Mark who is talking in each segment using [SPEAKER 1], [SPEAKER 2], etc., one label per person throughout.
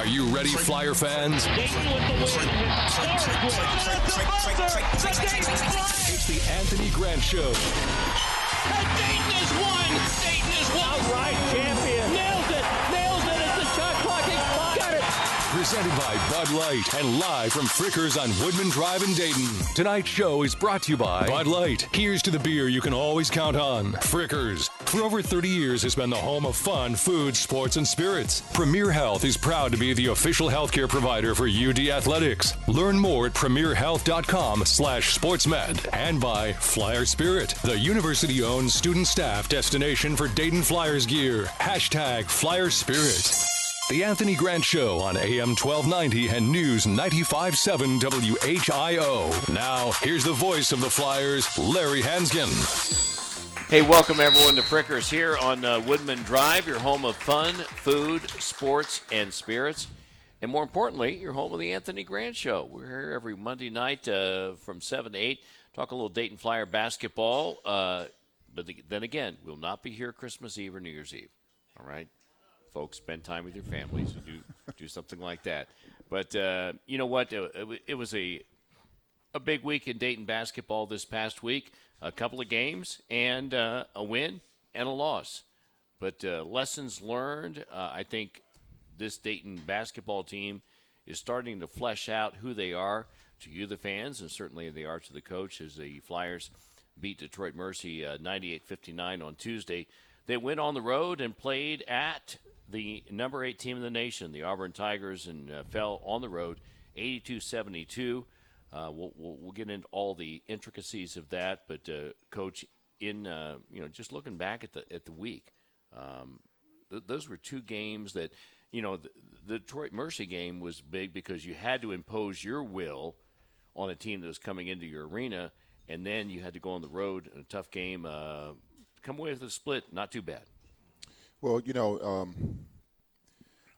[SPEAKER 1] Are you ready, Flyer fans? It's the Anthony Grant Show. Presented by Bud Light and live from Frickers on Woodman Drive in Dayton. Tonight's show is brought to you by Bud Light. Here's to the beer you can always count on. Frickers. For over 30 years has been the home of fun, food, sports, and spirits. Premier Health is proud to be the official healthcare provider for UD Athletics. Learn more at premierhealth.com slash sportsmed. And by Flyer Spirit, the university-owned student staff destination for Dayton Flyers gear. Hashtag Flyer Spirit. The Anthony Grant Show on AM 1290 and News 95.7 WHIO. Now, here's the voice of the Flyers, Larry Hansgen.
[SPEAKER 2] Hey, welcome everyone to Frickers here on uh, Woodman Drive, your home of fun, food, sports, and spirits. And more importantly, your home of the Anthony Grant Show. We're here every Monday night uh, from 7 to 8, talk a little Dayton Flyer basketball. Uh, but the, then again, we'll not be here Christmas Eve or New Year's Eve. All right? Folks, spend time with your families and do, do something like that. But uh, you know what? It, was a a big week in Dayton basketball this past week. A couple of games and uh, a win and a loss. But uh, lessons learned. Uh, I think this Dayton basketball team is starting to flesh out who they are to you, the fans, and certainly they are to the coach as the Flyers beat Detroit Mercy 98 59 on Tuesday. They went on the road and played at the number eight team in the nation, the Auburn Tigers, and uh, fell on the road 82 72. Uh, we'll, we'll, we'll, get into all the intricacies of that, but uh, coach, in uh, you know, just looking back at the at the week, um, th- those were two games that, you know, the, the, Detroit Mercy game was big because you had to impose your will on a team that was coming into your arena, and then you had to go on the road in a tough game, uh, come away with a split, not too bad.
[SPEAKER 3] Well, you know, um,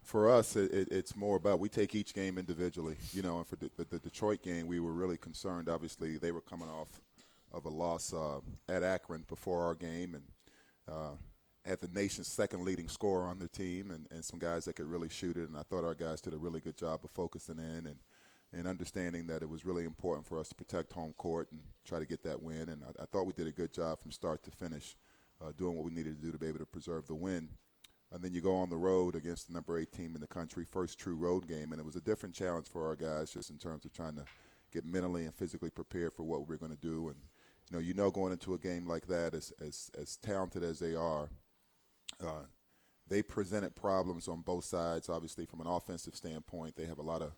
[SPEAKER 3] for us, it, it, it's more about we take each game individually. You know, and for the, the, Detroit game, we were really concerned. Obviously, they were coming off of a loss uh, at Akron before our game, and uh, had the nation's second leading scorer on their team, and, and some guys that could really shoot it. And I thought our guys did a really good job of focusing in and and understanding that it was really important for us to protect home court and try to get that win. And I, I thought we did a good job from start to finish uh, doing what we needed to do to be able to preserve the win. And then you go on the road against the number eight team in the country, first true road game, and it was a different challenge for our guys just in terms of trying to get mentally and physically prepared for what we're going to do. And you know, you know, going into a game like that, as as as talented as they are, uh, they presented problems on both sides. Obviously, from an offensive standpoint, they have a lot of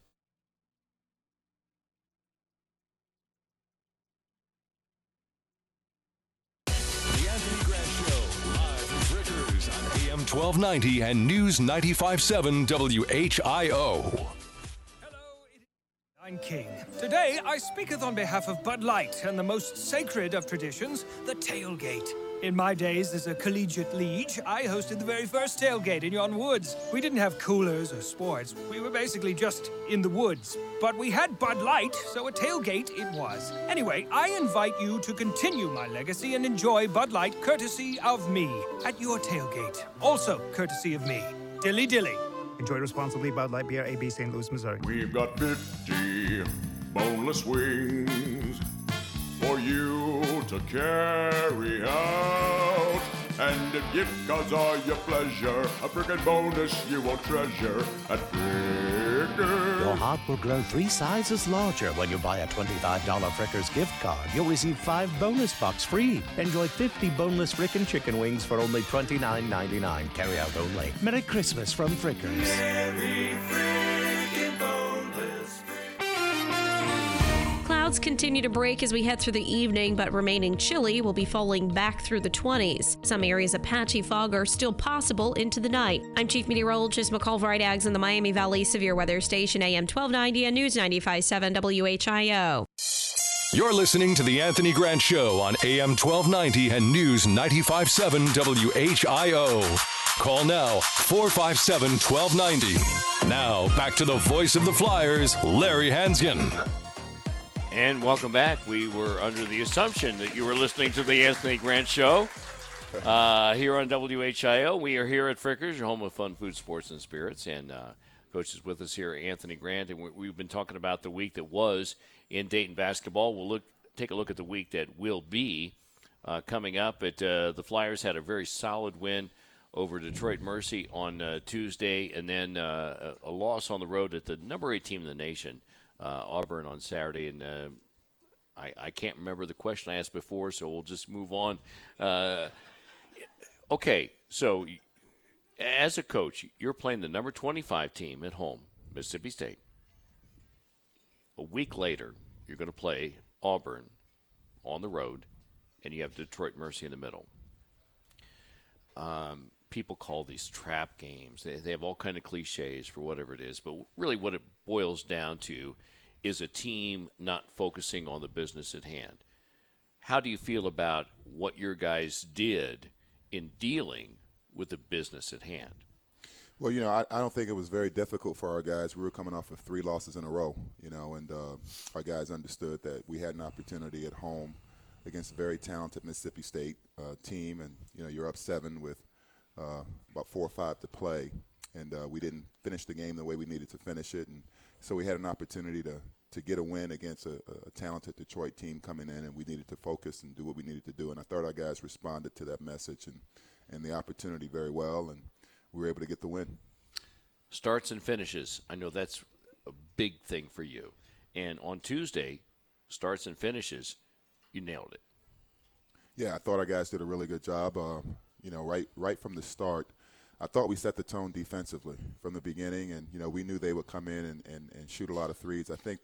[SPEAKER 1] 1290 and News 95.7 WHIO.
[SPEAKER 4] Hello, I'm King. Today I speaketh on behalf of Bud Light and the most sacred of traditions, the tailgate. In my days as a collegiate liege, I hosted the very first tailgate in yon woods. We didn't have coolers or sports. We were basically just in the woods. But we had Bud Light, so a tailgate it was. Anyway, I invite you to continue my legacy and enjoy Bud Light courtesy of me at your tailgate. Also courtesy of me. Dilly dilly.
[SPEAKER 5] Enjoy responsibly, Bud Light Beer, AB, St. Louis, Missouri.
[SPEAKER 6] We've got 50 boneless wings for you to carry out. And if gift cards are your pleasure, a frickin' bonus you will treasure at Frickers.
[SPEAKER 7] Your heart will grow three sizes larger when you buy a $25 Frickers gift card. You'll receive five bonus bucks free. Enjoy 50 boneless frickin' chicken wings for only $29.99. Carry out only. Merry Christmas from Frickers.
[SPEAKER 8] Merry frickin'
[SPEAKER 9] Clouds continue to break as we head through the evening, but remaining chilly will be falling back through the 20s. Some areas of patchy fog are still possible into the night. I'm Chief Meteorologist McCall Vrydaghs in the Miami Valley Severe Weather Station, AM 1290 and News 95.7 WHIO.
[SPEAKER 1] You're listening to The Anthony Grant Show on AM 1290 and News 95.7 WHIO. Call now 457 1290. Now, back to the voice of the Flyers, Larry Hansgen.
[SPEAKER 2] And welcome back. We were under the assumption that you were listening to the Anthony Grant Show uh, here on WHIO. We are here at Frickers, your home of fun, food, sports, and spirits. And uh, Coach is with us here, Anthony Grant, and we've been talking about the week that was in Dayton basketball. We'll look take a look at the week that will be uh, coming up. But uh, the Flyers had a very solid win over Detroit Mercy on uh, Tuesday, and then uh, a loss on the road at the number eight team in the nation, Auburn, on Saturday. And uh, I, I, can't remember the question I asked before, so we'll just move on. okay, so as a coach, you're playing the number 25 team at home, Mississippi State. A week later, you're going to play Auburn on the road, and you have Detroit Mercy in the middle. Um, people call these trap games. They, they have all kind of cliches for whatever it is, but really what it boils down to is a team not focusing on the business at hand. How do you feel about what your guys did in dealing with the business at hand?
[SPEAKER 3] Well, you know, I, I, don't think it was very difficult for our guys. We were coming off of three losses in a row, you know, and uh, our guys understood that we had an opportunity at home against a very talented Mississippi State uh, team, and you know, you're up seven with uh, about four or five to play, and uh, we didn't finish the game the way we needed to finish it, and so we had an opportunity to to get a win against a, a talented Detroit team coming in, and we needed to focus and do what we needed to do, and I thought our guys responded to that message and and the opportunity very well, and we were able to get the win.
[SPEAKER 2] Starts and finishes. I know that's a big thing for you. And on Tuesday, starts and finishes, you nailed it.
[SPEAKER 3] Yeah, I thought our guys did a really good job. Uh, you know, right right from the start, I thought we set the tone defensively from the beginning, and you know we knew they would come in and, and, and shoot a lot of threes. I think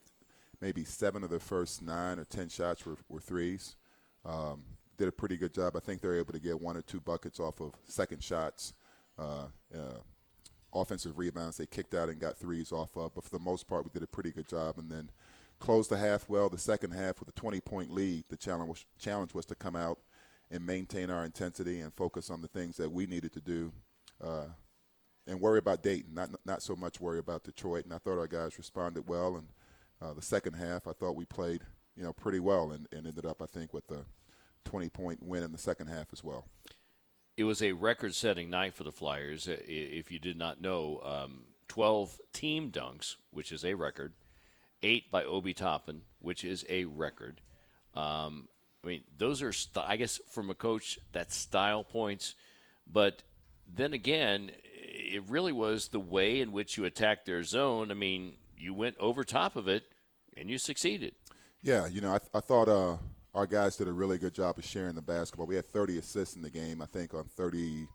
[SPEAKER 3] maybe seven of the first nine or ten shots were, were threes. Um, did a pretty good job. I think they're able to get one or two buckets off of second shots, uh, uh, offensive rebounds. They kicked out and got threes off of, but for the most part, we did a pretty good job. And then closed the half well. The second half with a 20 point lead, the challenge was, challenge was to come out and maintain our intensity and focus on the things that we needed to do. Uh, and worry about Dayton, not not so much worry about Detroit. And I thought our guys responded well. And uh, the second half, I thought we played, you know, pretty well, and, and ended up, I think, with the 20 point win in the second half as well.
[SPEAKER 2] It was a record setting night for the Flyers. If you did not know, um, 12 team dunks, which is a record, eight by Obi Toppin, which is a record. Um, I mean, those are, st- I guess, from a coach, that's style points. But then again, it really was the way in which you attacked their zone. I mean, you went over top of it and you succeeded.
[SPEAKER 3] Yeah, you know, I, th- I thought uh, our guys did a really good job of sharing the basketball. We had 30 assists in the game, I think, on 30,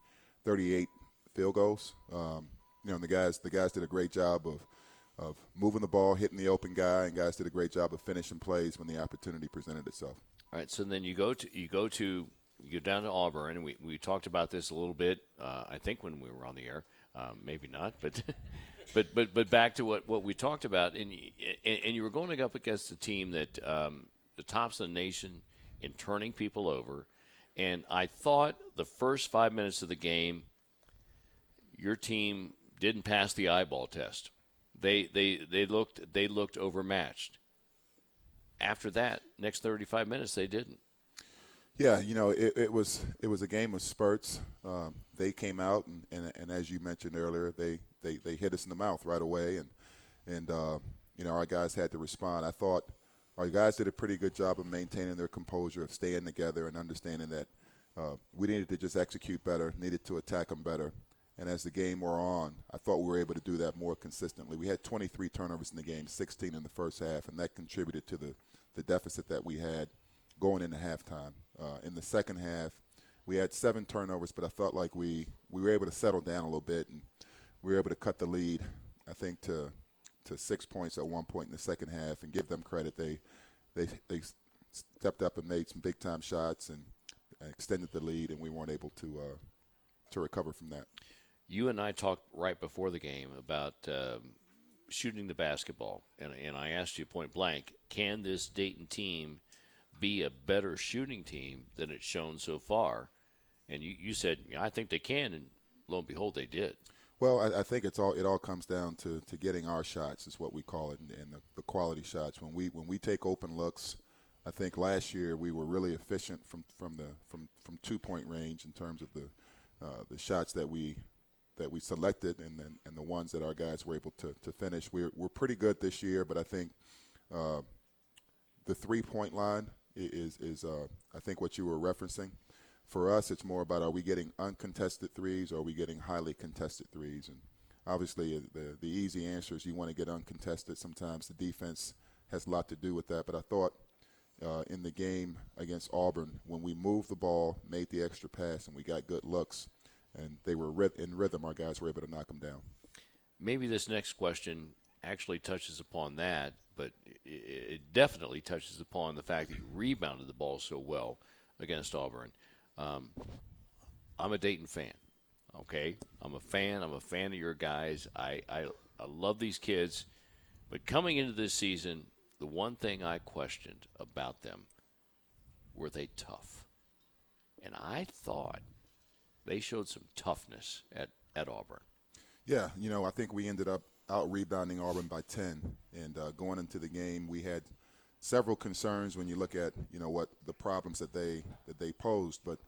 [SPEAKER 3] 38 field goals. Um, you know, the guys the guys did a great job of of moving the ball, hitting the open guy, and guys did a great job of finishing plays when the opportunity presented itself.
[SPEAKER 2] All right, so then you go to you go to you go down to Auburn, and we, we talked about this a little bit. Uh, I think when we were on the air, um, maybe not, but but but but back to what, what we talked about, and, and, and you were going up against a team that um, the tops of the nation in turning people over. And I thought the first five minutes of the game, your team didn't pass the eyeball test. They they they looked they looked overmatched. After that, next 35 minutes, they didn't.
[SPEAKER 3] Yeah, you know, it, it was it was a game of spurts. Um, they came out and, and, and as you mentioned earlier, they, they, they hit us in the mouth right away, and and uh, you know our guys had to respond. I thought our guys did a pretty good job of maintaining their composure, of staying together, and understanding that uh, we needed to just execute better, needed to attack them better. And as the game wore on, I thought we were able to do that more consistently. We had 23 turnovers in the game, 16 in the first half, and that contributed to the, the deficit that we had going into halftime. Uh, in the second half, we had seven turnovers, but I felt like we, we were able to settle down a little bit, and we were able to cut the lead, I think, to to six points at one point in the second half, and give them credit. They they they stepped up and made some big time shots and extended the lead, and we weren't able to uh, to recover from that.
[SPEAKER 2] You and I talked right before the game about um, shooting the basketball, and and I asked you point blank, can this Dayton team be a better shooting team than it's shown so far? And you, you said, I think they can, and lo and behold, they did.
[SPEAKER 3] Well, I, I, think it's all it all comes down to, to getting our shots is what we call it, and, and the, the, quality shots. When we when we take open looks, I think last year we were really efficient from, from the from, from two point range in terms of the uh, the shots that we that we selected and then and the ones that our guys were able to, to finish. We're we're pretty good this year, but I think uh, the three point line is is uh, I think what you were referencing. For us, it's more about are we getting uncontested threes or are we getting highly contested threes? And obviously, uh, the the easy answer is you want to get uncontested. Sometimes the defense has a lot to do with that. But I thought uh, in the game against Auburn when we moved the ball, made the extra pass, and we got good looks, and they were in rhythm. Our guys were able to knock them down.
[SPEAKER 2] Maybe this next question actually touches upon that, but it definitely touches upon the fact that you rebounded the ball so well against Auburn. Um, I'm a Dayton fan. Okay, I'm a fan. I'm a fan of your guys. I, I I love these kids, but coming into this season, the one thing I questioned about them were they tough, and I thought they showed some toughness at at Auburn.
[SPEAKER 3] Yeah, you know, I think we ended up out rebounding Auburn by 10. And uh, going into the game, we had several concerns when you look at you know what the problems that they that they posed. But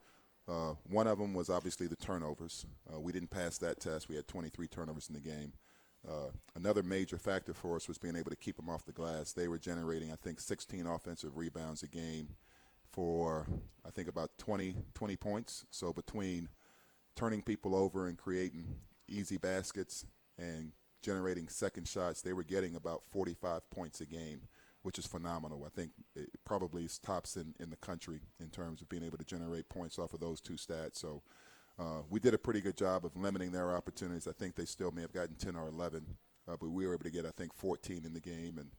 [SPEAKER 3] uh, one of them was obviously the turnovers. Uh, we didn't pass that test. We had 23 turnovers in the game. Uh, another major factor for us was being able to keep them off the glass. They were generating, I think, 16 offensive rebounds a game for, I think, about 20, 20 points. So between turning people over and creating easy baskets and generating second shots. They were getting about 45 points a game, which is phenomenal. I think it probably is tops in, in the country in terms of being able to generate points off of those two stats. So uh, we did a pretty good job of limiting their opportunities. I think they still may have gotten 10 or 11, uh, but we were able to get, I think, 14 in the game. And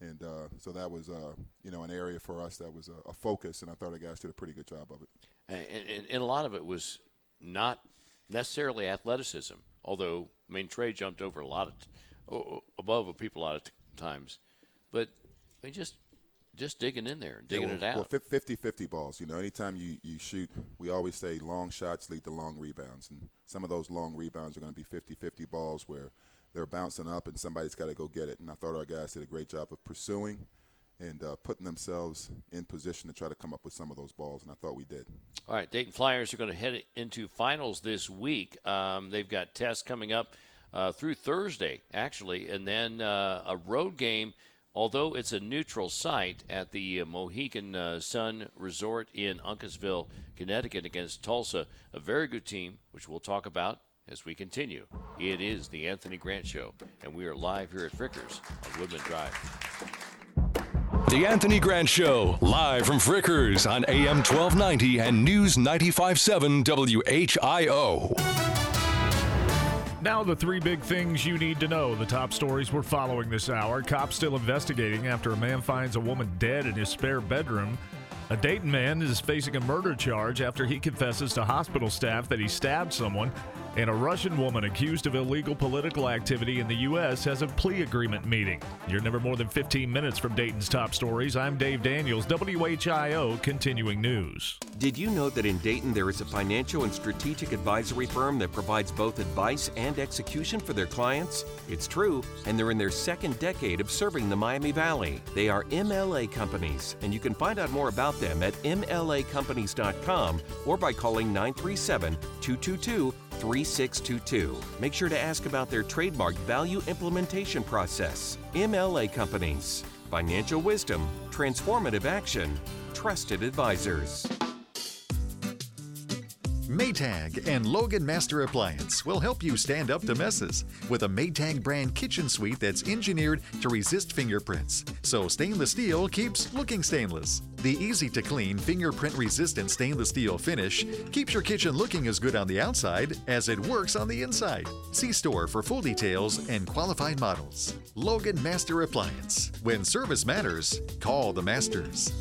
[SPEAKER 3] and uh, so that was, uh, you know, an area for us that was a, a, focus, and I thought the guys did a pretty good job of it.
[SPEAKER 2] And, and, and a lot of it was not necessarily athleticism, although I mean, Trey jumped over a lot of above a people a lot of times, but I mean, just just digging in there, digging
[SPEAKER 3] yeah,
[SPEAKER 2] well,
[SPEAKER 3] it out. Well, 50 50 balls. You know, anytime you, you shoot, we always say long shots lead to long rebounds. And some of those long rebounds are going to be 50 50 balls where they're bouncing up and somebody's got to go get it. And I thought our guys did a great job of pursuing and uh, putting themselves in position to try to come up with some of those balls, and I thought we did.
[SPEAKER 2] All right, Dayton Flyers are going to head into finals this week. Um, they've got tests coming up uh, through Thursday, actually, and then uh, a road game. Although it's a neutral site at the Mohegan uh, Sun Resort in Uncasville, Connecticut, against Tulsa, a very good team, which we'll talk about as we continue. It is the Anthony Grant Show, and we are live here at Frickers on Woodman Drive.
[SPEAKER 1] The Anthony Grant Show, live from Frickers on AM 1290 and News 95.7 WHIO.
[SPEAKER 10] Now, the three big things you need to know. The top stories we're following this hour. Cops still investigating after a man finds a woman dead in his spare bedroom. A Dayton man is facing a murder charge after he confesses to hospital staff that he stabbed someone. And a Russian woman accused of illegal political activity in the U.S. has a plea agreement meeting. You're never more than 15 minutes from Dayton's top stories. I'm Dave Daniels, WHIO Continuing News.
[SPEAKER 11] Did you know that in Dayton there is a financial and strategic advisory firm that provides both advice and execution for their clients? It's true, and they're in their second decade of serving the Miami Valley. They are MLA companies, and you can find out more about them at MLAcompanies.com or by calling 937 222 3622. Make sure to ask about their trademark value implementation process. MLA Companies. Financial wisdom, transformative action, trusted advisors.
[SPEAKER 12] Maytag and Logan Master Appliance will help you stand up to messes with a Maytag brand kitchen suite that's engineered to resist fingerprints, so stainless steel keeps looking stainless. The easy to clean, fingerprint resistant stainless steel finish keeps your kitchen looking as good on the outside as it works on the inside. See store for full details and qualified models. Logan Master Appliance. When service matters, call the masters.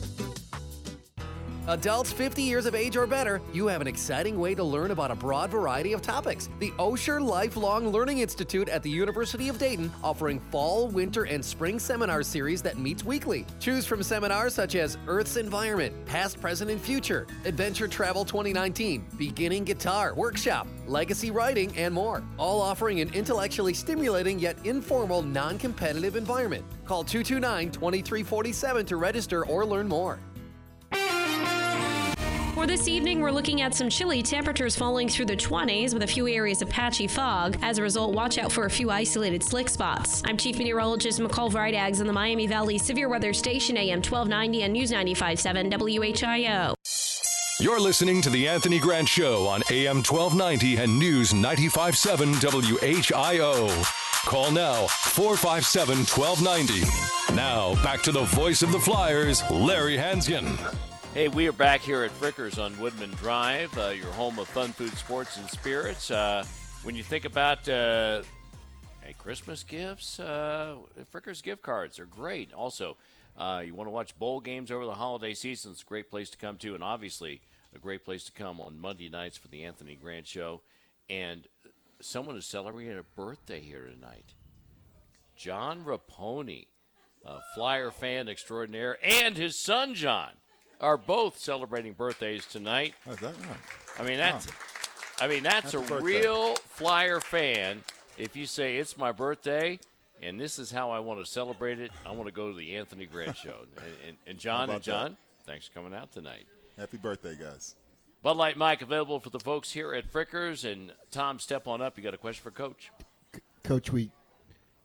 [SPEAKER 13] Adults 50 years of age or better, you have an exciting way to learn about a broad variety of topics. The Osher Lifelong Learning Institute at the University of Dayton offering fall, winter, and spring seminar series that meets weekly. Choose from seminars such as Earth's Environment, Past, Present, and Future, Adventure Travel 2019, Beginning Guitar Workshop, Legacy Writing, and more. All offering an intellectually stimulating yet informal, non competitive environment. Call 229 2347 to register or learn more.
[SPEAKER 9] For this evening, we're looking at some chilly temperatures falling through the 20s with a few areas of patchy fog. As a result, watch out for a few isolated slick spots. I'm Chief Meteorologist McCall Vrydaghs on the Miami Valley Severe Weather Station, AM 1290 and News 95.7 WHIO.
[SPEAKER 1] You're listening to The Anthony Grant Show on AM 1290 and News 95.7 WHIO. Call now 457 1290. Now, back to the voice of the Flyers, Larry Hansgen.
[SPEAKER 2] Hey, we are back here at Frickers on Woodman Drive, uh, your home of fun food, sports, and spirits. Uh, when you think about uh, hey, Christmas gifts, uh, Frickers gift cards are great. Also, uh, you want to watch bowl games over the holiday season, it's a great place to come to, and obviously a great place to come on Monday nights for the Anthony Grant Show. And someone is celebrating a birthday here tonight. John Raponi, a Flyer fan extraordinaire, and his son John are both celebrating birthdays tonight.
[SPEAKER 3] Oh, is that right?
[SPEAKER 2] I mean that's, I mean that's
[SPEAKER 3] Happy
[SPEAKER 2] a
[SPEAKER 3] birthday.
[SPEAKER 2] real Flyer fan. If you say it's my birthday, and this is how I want to celebrate it, I want to go to the Anthony Grant show. And, and, and John and
[SPEAKER 3] about
[SPEAKER 2] John, thanks for coming out tonight.
[SPEAKER 3] Happy birthday, guys.
[SPEAKER 2] Bud Light Mike available for the folks here at Frickers. And Tom, step on up. You got a question for Coach?
[SPEAKER 14] Coach, we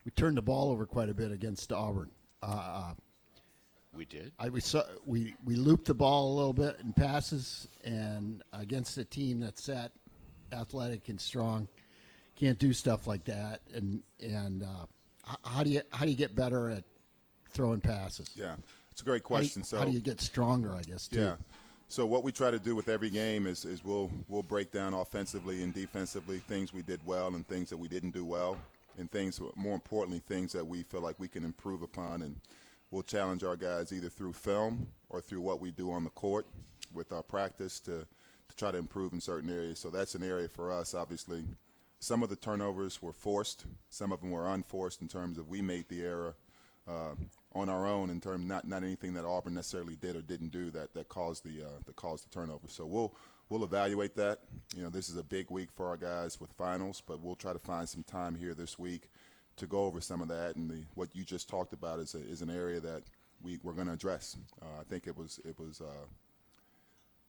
[SPEAKER 14] we turned the ball over quite a bit against Auburn. Uh, uh,
[SPEAKER 2] we did.
[SPEAKER 14] I we saw we we looped the ball a little bit in passes, and against a team that's that athletic and strong, can't do stuff like that. And and uh, how do you how do you get better at throwing passes?
[SPEAKER 3] Yeah, it's a great
[SPEAKER 14] How you-
[SPEAKER 3] question. so
[SPEAKER 14] how do you get stronger? I guess too.
[SPEAKER 3] Yeah. So what we try to do with every game is, is we'll we'll break down offensively and defensively things we did well and things that we didn't do well, and things more importantly things that we feel like we can improve upon, and we'll challenge our guys either through film or through what we do on the court with our practice to to try to improve in certain areas. So that's an area for us, obviously. Some of the turnovers were forced, some of them were unforced in terms of we made the error uh, on our own in terms not not anything that Auburn necessarily did or didn't do that that caused the uh, that caused the turnover. So we'll we'll evaluate that. You know, this is a big week for our guys with finals, but we'll try to find some time here this week to go over some of that. And the, what you just talked about is a, is an area that we we're going to address. Uh, I think it was it was uh,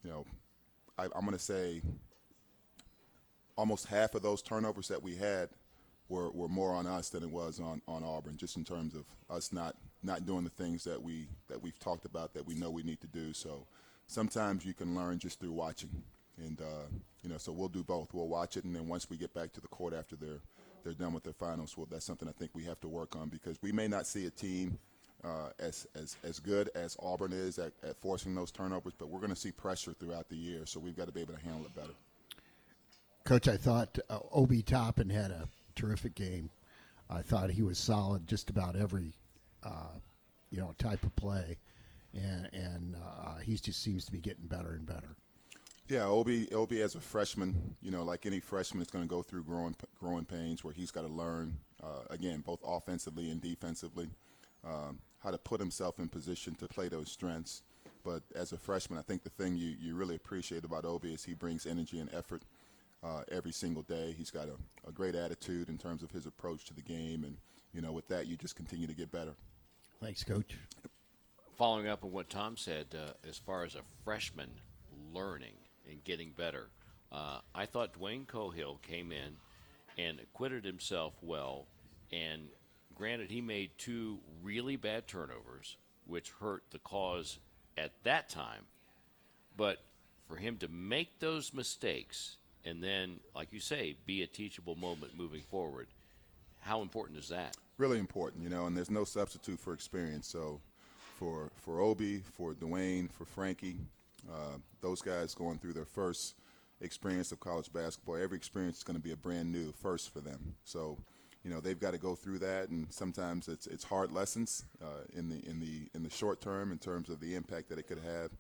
[SPEAKER 3] you know I, I'm going to say almost half of those turnovers that we had were, were more on us than it was on, on Auburn, just in terms of us not, not doing the things that we that we've talked about that we know we need to do. So sometimes you can learn just through watching, and uh, you know, so we'll do both. We'll watch it, and then once we get back to the court after they're they're done with their finals, well, that's something I think we have to work on because we may not see a team uh, as, as as good as Auburn is at, at forcing those turnovers, but we're going to see pressure throughout the year, so we've got to be able to handle it better.
[SPEAKER 14] Coach, I thought uh, Obi Toppin had a terrific game. I thought he was solid just about every, uh, you know, type of play, and and uh, he just seems to be getting better and better.
[SPEAKER 3] Yeah, Obi, Obi as a freshman, you know, like any freshman, is going to go through growing growing pains where he's got to learn uh, again, both offensively and defensively, um, how to put himself in position to play those strengths. But as a freshman, I think the thing you, you really appreciate about Obi is he brings energy and effort uh, every single day. He's got a, a great attitude in terms of his approach to the game, and you know, with that, you just continue to get better.
[SPEAKER 14] Thanks, Coach.
[SPEAKER 2] Following up on what Tom said, uh, as far as a freshman learning and getting better, uh, I thought Dwayne Cohill came in and acquitted himself well. And granted, he made two really bad turnovers, which hurt the cause at that time. But for him to make those mistakes and then, like you say, be a teachable moment moving forward, how important is that?
[SPEAKER 3] really important, you know, and there's no substitute for experience. So for for Obi, for Dwayne, for Frankie, uh, those guys going through their first experience of college basketball, every experience is going to be a brand new first for them. So, you know, they've got to go through that, and sometimes it's it's hard lessons uh, in the in the in the short term in terms of the impact that it could have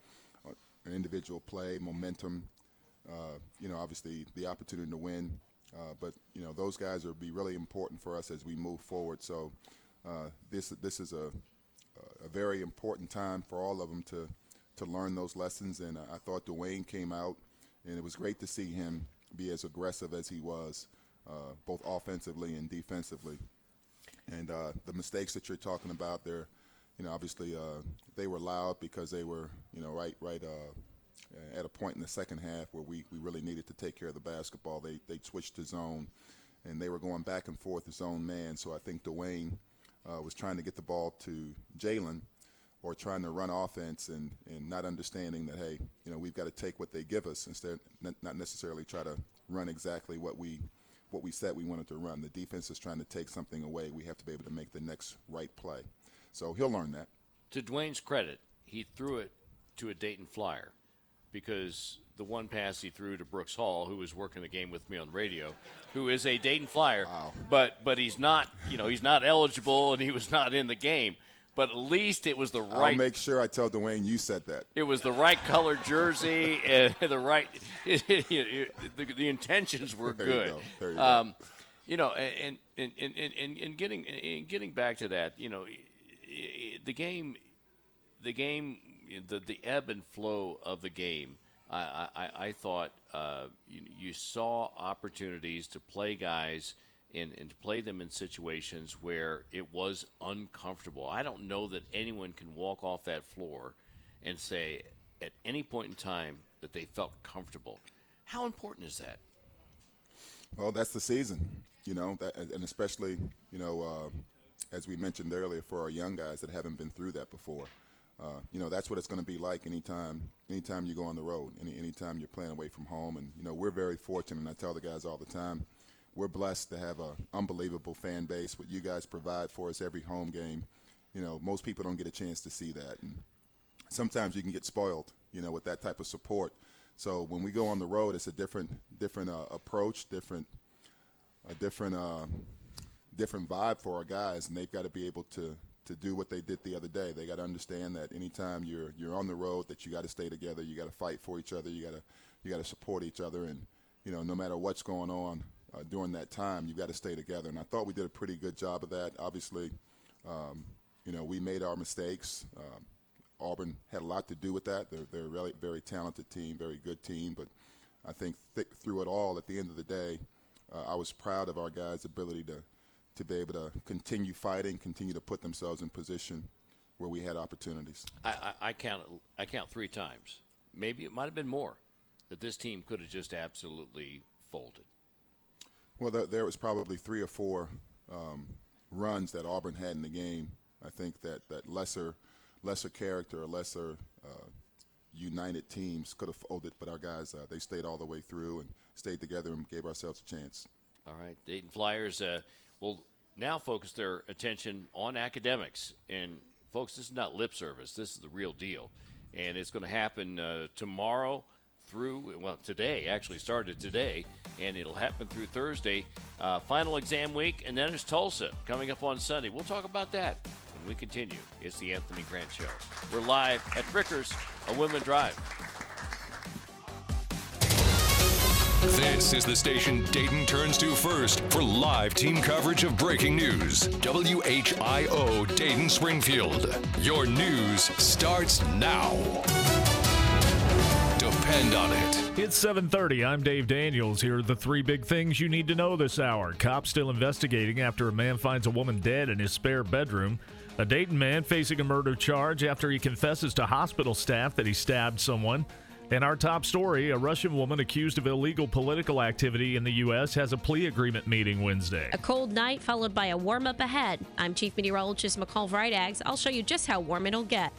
[SPEAKER 3] on individual play, momentum. Uh, you know, obviously the opportunity to win. Uh, but you know those guys will be really important for us as we move forward. So uh, this this is a a very important time for all of them to to learn those lessons. And I thought Dwayne came out, and it was great to see him be as aggressive as he was, uh, both offensively and defensively. And uh, the mistakes that you're talking about, they're, you know, obviously uh, they were loud because they were, you know, right, right, uh, at a point in the second half where we, we really needed to take care of the basketball. They they switched to zone, and they were going back and forth zone man. So I think Dwayne uh, was trying to get the ball to Jalen, or trying to run offense and, and not understanding that hey, you know we've got to take what they give us instead not necessarily try to run exactly what we what we said we wanted to run. The defense is trying to take something away. We have to be able to make the next right play. So he'll learn that.
[SPEAKER 2] To Dwayne's credit, he threw it to a Dayton Flyer because the one pass he threw to Brooks Hall, who was working the game with me on the radio, who is a Dayton Flyer,
[SPEAKER 3] wow.
[SPEAKER 2] but but he's not, you know, he's not eligible and he was not in the game. But at least it was the right.
[SPEAKER 3] I'll make sure I tell Dwayne you said that.
[SPEAKER 2] It was the right color jersey and the right. The, the, intentions were
[SPEAKER 3] there
[SPEAKER 2] good.
[SPEAKER 3] You, there you,
[SPEAKER 2] um, you know, and and, and, and, and getting and getting back to that, you know, the game, the game, the the ebb and flow of the game. I I, I thought uh, you, you saw opportunities to play guys and, and to play them in situations where it was uncomfortable. I don't know that anyone can walk off that floor and say at any point in time that they felt comfortable. How important is that?
[SPEAKER 3] Well, that's the season, you know, that, and especially, you know, uh, as we mentioned earlier, for our young guys that haven't been through that before. Uh, you know, that's what it's going to be like anytime, anytime you go on the road, any, anytime you're playing away from home. And, you know, we're very fortunate, and I tell the guys all the time, we're blessed to have an unbelievable fan base. What you guys provide for us every home game, you know, most people don't get a chance to see that, and sometimes you can get spoiled, you know, with that type of support. So when we go on the road, it's a different, different uh, approach, different, a different, uh, different vibe for our guys, and they've got to be able to to do what they did the other day. They got to understand that anytime you're you're on the road, that you got to stay together. You got to fight for each other. You got to you got to support each other, and you know, no matter what's going on, uh, during that time, you've got to stay together. And I thought we did a pretty good job of that. Obviously, um, you know, we made our mistakes. Um, Auburn had a lot to do with that. They're, they're a really very talented team, very good team. But I think th- through it all, at the end of the day, uh, I was proud of our guys' ability to to be able to continue fighting, continue to put themselves in position where we had opportunities.
[SPEAKER 2] I, I, I count I count three times. Maybe it might have been more that this team could have just absolutely folded.
[SPEAKER 3] Well, there, was probably three or four um, runs that Auburn had in the game. I think that, that lesser lesser character lesser uh, united teams could have folded, but our guys uh, they stayed all the way through and stayed together and gave ourselves a chance.
[SPEAKER 2] All right, Dayton Flyers uh, will now focus their attention on academics. And folks, this is not lip service. This is the real deal, and it's going to happen uh, tomorrow through, well, today, actually started today, and it'll happen through Thursday. Uh, final exam week, and then there's Tulsa coming up on Sunday. We'll talk about that when we continue. It's the Anthony Grant Show. We're live at Frickers, a Woodman Drive.
[SPEAKER 1] This is the station Dayton turns to first for live team coverage of breaking news. WHIO Dayton Springfield. Your news starts now depend on it.
[SPEAKER 10] It's 7:30. I'm Dave Daniels. Here are the three big things you need to know this hour. Cops still investigating after a man finds a woman dead in his spare bedroom. A Dayton man facing a murder charge after he confesses to hospital staff that he stabbed someone. And our top story a Russian woman accused of illegal political activity in the U.S. has a plea agreement meeting Wednesday.
[SPEAKER 9] A cold night followed by a warm up ahead. I'm Chief Meteorologist McCall Vrydaghs. I'll show you just how warm it'll get.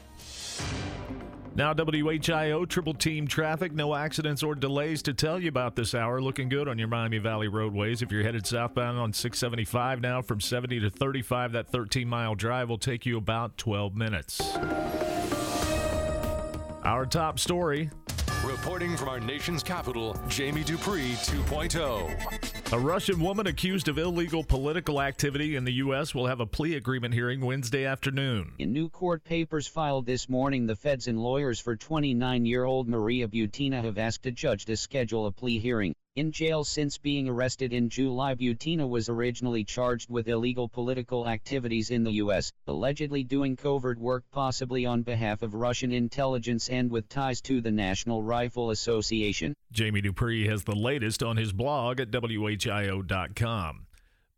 [SPEAKER 10] Now, WHIO triple team traffic, no accidents or delays to tell you about this hour. Looking good on your Miami Valley roadways. If you're headed southbound on 675 now from 70 to 35, that 13 mile drive will take you about 12 minutes. Our top story
[SPEAKER 1] Reporting from our nation's capital, Jamie Dupree 2.0.
[SPEAKER 10] A Russian woman accused of illegal political activity in the U.S. will have a plea agreement hearing Wednesday afternoon.
[SPEAKER 15] In new court papers filed this morning, the feds and lawyers for 29 year old Maria Butina have asked a judge to schedule a plea hearing. In jail since being arrested in July, Butina was originally charged with illegal political activities in the U.S., allegedly doing covert work possibly on behalf of Russian intelligence and with ties to the National Rifle Association.
[SPEAKER 10] Jamie Dupree has the latest on his blog at WHIO.com.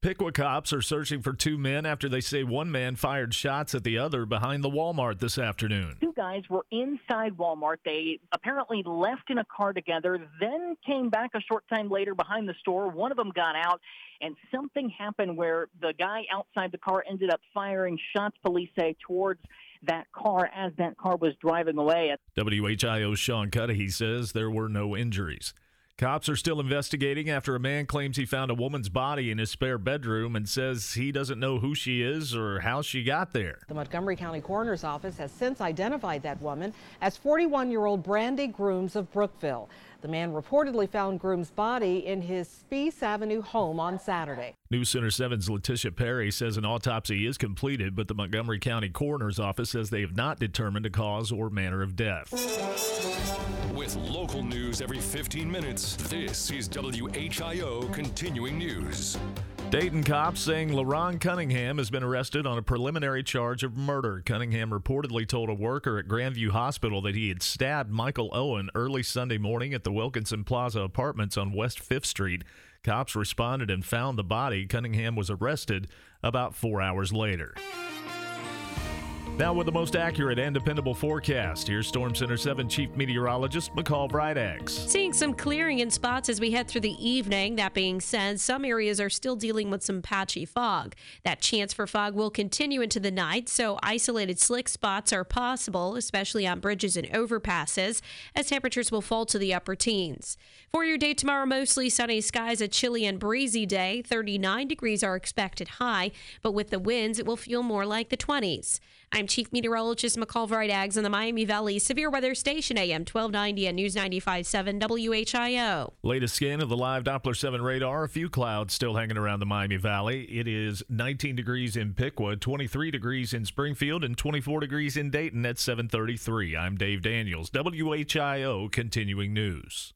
[SPEAKER 10] Piqua cops are searching for two men after they say one man fired shots at the other behind the Walmart this afternoon.
[SPEAKER 16] Two guys were inside Walmart. They apparently left in a car together, then came back a short time later behind the store. One of them got out, and something happened where the guy outside the car ended up firing shots, police say, towards that car as that car was driving away.
[SPEAKER 10] WHIO's Sean Cudahy says there were no injuries. Cops are still investigating after a man claims he found a woman's body in his spare bedroom and says he doesn't know who she is or how she got there.
[SPEAKER 17] The Montgomery County Coroner's Office has since identified that woman as 41 year old Brandy Grooms of Brookville. The man reportedly found Groom's body in his Speece Avenue home on Saturday.
[SPEAKER 10] News Center 7's Letitia Perry says an autopsy is completed, but the Montgomery County Coroner's Office says they have not determined a cause or manner of death.
[SPEAKER 1] With local news every 15 minutes, this is WHIO Continuing News.
[SPEAKER 10] Dayton cops saying LaRon Cunningham has been arrested on a preliminary charge of murder. Cunningham reportedly told a worker at Grandview Hospital that he had stabbed Michael Owen early Sunday morning at the Wilkinson Plaza Apartments on West 5th Street. Cops responded and found the body. Cunningham was arrested about four hours later. Now, with the most accurate and dependable forecast, here's Storm Center 7 Chief Meteorologist McCall Vrydaghs.
[SPEAKER 9] Seeing some clearing in spots as we head through the evening. That being said, some areas are still dealing with some patchy fog. That chance for fog will continue into the night, so isolated slick spots are possible, especially on bridges and overpasses, as temperatures will fall to the upper teens. For your day tomorrow, mostly sunny skies, a chilly and breezy day. 39 degrees are expected high, but with the winds, it will feel more like the 20s. I'm Chief Meteorologist McCall Vrydaghs in the Miami Valley Severe Weather Station, AM 1290 and News 95.7 WHIO.
[SPEAKER 10] Latest scan of the live Doppler 7 radar. A few clouds still hanging around the Miami Valley. It is 19 degrees in Piqua, 23 degrees in Springfield, and 24 degrees in Dayton at 733. I'm Dave Daniels, WHIO Continuing News.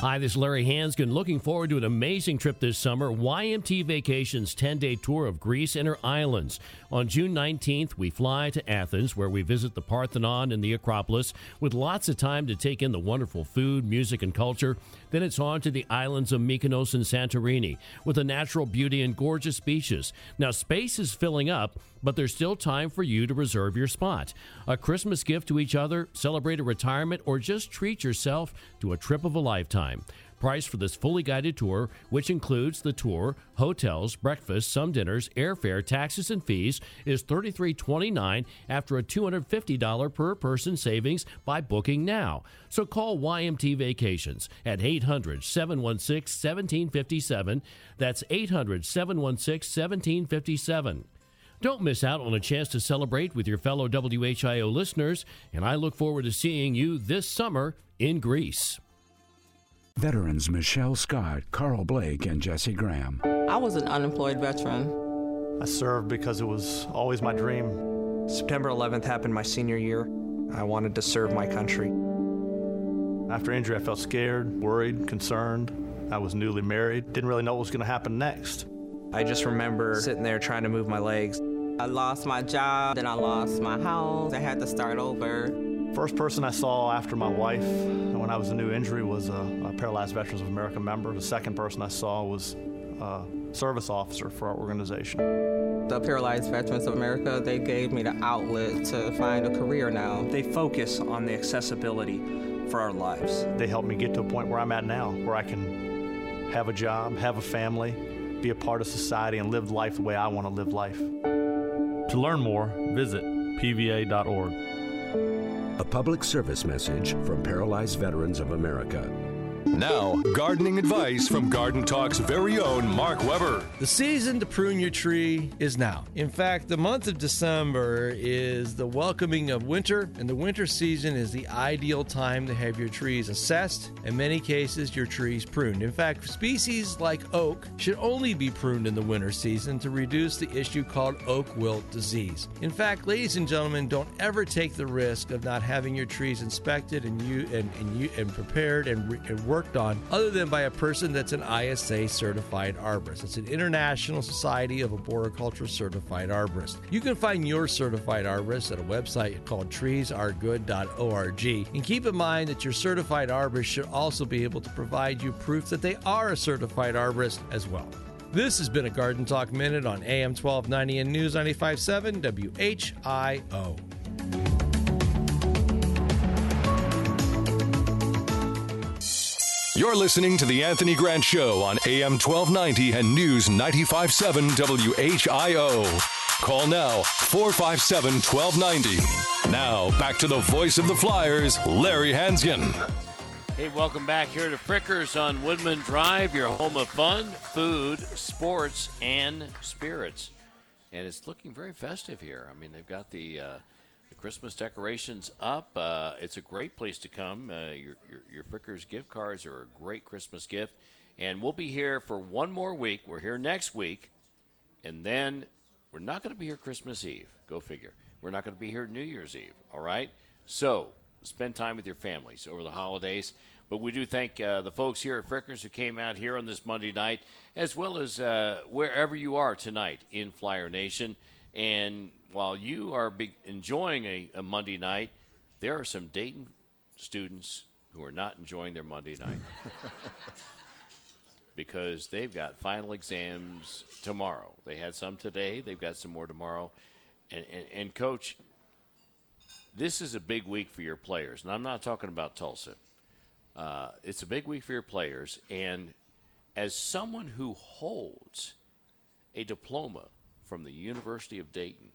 [SPEAKER 2] Hi, this is Larry Hansgen. Looking forward to an amazing trip this summer. YMT Vacations 10 day tour of Greece and her islands. On June 19th, we fly to Athens, where we visit the Parthenon and the Acropolis with lots of time to take in the wonderful food, music, and culture. Then it's on to the islands of Mykonos and Santorini with the natural beauty and gorgeous beaches. Now, space is filling up, but there's still time for you to reserve your spot. A Christmas gift to each other, celebrate a retirement, or just treat yourself to a trip of a lifetime. Price for this fully guided tour, which includes the tour, hotels, breakfast, some dinners, airfare, taxes, and fees, is $33.29 after a $250 per person savings by booking now. So call YMT Vacations at 800 716 1757. That's 800 716 1757. Don't miss out on a chance to celebrate with your fellow WHIO listeners, and I look forward to seeing you this summer in Greece.
[SPEAKER 18] Veterans Michelle Scott, Carl Blake, and Jesse Graham.
[SPEAKER 19] I was an unemployed veteran.
[SPEAKER 20] I served because it was always my dream.
[SPEAKER 21] September 11th happened my senior year. I wanted to serve my country.
[SPEAKER 20] After injury, I felt scared, worried, concerned. I was newly married, didn't really know what was going to happen next.
[SPEAKER 21] I just remember sitting there trying to move my legs.
[SPEAKER 19] I lost my job, then I lost my house. I had to start over.
[SPEAKER 20] First person I saw after my wife when I was a new injury was a, a Paralyzed Veterans of America member. The second person I saw was a service officer for our organization.
[SPEAKER 19] The Paralyzed Veterans of America, they gave me the outlet to find a career now.
[SPEAKER 21] They focus on the accessibility for our lives.
[SPEAKER 20] They helped me get to a point where I'm at now, where I can have a job, have a family, be a part of society, and live life the way I want to live life. To learn more, visit pva.org.
[SPEAKER 22] A public service message from Paralyzed Veterans of America.
[SPEAKER 1] Now, gardening advice from Garden Talk's very own Mark Weber.
[SPEAKER 23] The season to prune your tree is now. In fact, the month of December is the welcoming of winter, and the winter season is the ideal time to have your trees assessed, in many cases, your trees pruned. In fact, species like oak should only be pruned in the winter season to reduce the issue called oak wilt disease. In fact, ladies and gentlemen, don't ever take the risk of not having your trees inspected and you and, and you and prepared and, and worked on other than by a person that's an ISA certified arborist. It's an International Society of Arboriculture Certified Arborist. You can find your certified arborist at a website called treesaregood.org. And keep in mind that your certified arborist should also be able to provide you proof that they are a certified arborist as well. This has been a Garden Talk Minute on AM 1290 and News 957 WHIO.
[SPEAKER 1] You're listening to The Anthony Grant Show on AM 1290 and News 957 WHIO. Call now 457 1290. Now, back to the voice of the Flyers, Larry Hansgen.
[SPEAKER 2] Hey, welcome back here to Frickers on Woodman Drive, your home of fun, food, sports, and spirits. And it's looking very festive here. I mean, they've got the, uh, Christmas decorations up. Uh, it's a great place to come. Uh, your, your, your Frickers gift cards are a great Christmas gift. And we'll be here for one more week. We're here next week. And then we're not going to be here Christmas Eve. Go figure. We're not going to be here New Year's Eve. All right? So spend time with your families over the holidays. But we do thank uh, the folks here at Frickers who came out here on this Monday night, as well as uh, wherever you are tonight in Flyer Nation. And while you are enjoying a, a Monday night, there are some Dayton students who are not enjoying their Monday night because they've got final exams tomorrow. They had some today, they've got some more tomorrow. And, and, and coach, this is a big week for your players. And I'm not talking about Tulsa. Uh, it's a big week for your players. And as someone who holds a diploma from the University of Dayton,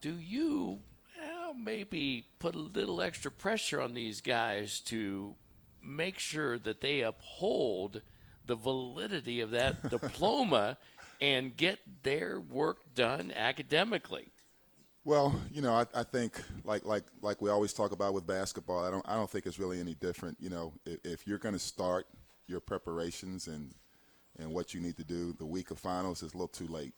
[SPEAKER 2] do you well, maybe put a little extra pressure on these guys to make sure that they uphold the validity of that diploma and get their work done academically?
[SPEAKER 3] Well, you know, I, I think like like like we always talk about with basketball, I don't I don't think it's really any different. You know, if, if you're going to start your preparations and and what you need to do the week of finals is a little too late.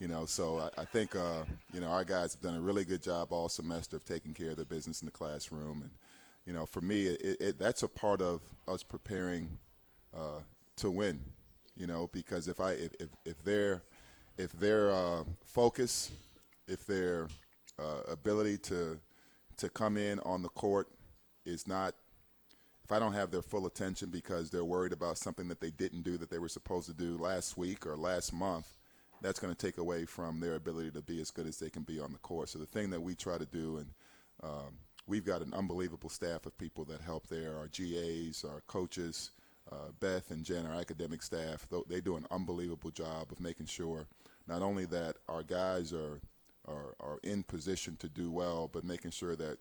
[SPEAKER 3] You know, so I, I think uh, you know our guys have done a really good job all semester of taking care of their business in the classroom, and you know, for me, it, it, that's a part of us preparing uh, to win. You know, because if I if if, if their if their uh, focus if their uh, ability to to come in on the court is not if I don't have their full attention because they're worried about something that they didn't do that they were supposed to do last week or last month, that's going to take away from their ability to be as good as they can be on the court. So the thing that we try to do, and um, we've got an unbelievable staff of people that help there, our GAs, our coaches, uh, Beth and Jen, our academic staff. They do an unbelievable job of making sure not only that our guys are are, are in position to do well, but making sure that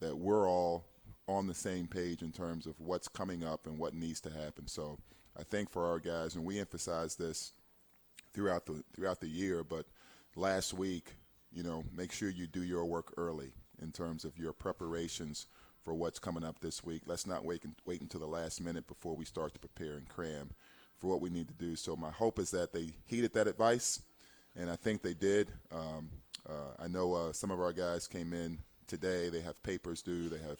[SPEAKER 3] that we're all on the same page in terms of what's coming up and what needs to happen. So I think for our guys, and we emphasize this throughout the throughout the year, but last week, you know, make sure you do your work early in terms of your preparations for what's coming up this week. Let's not wait wait until the last minute before we start to prepare and cram for what we need to do. So my hope is that they heeded that advice, and I think they did. Um, uh, I know uh, some of our guys came in today. They have papers due. They have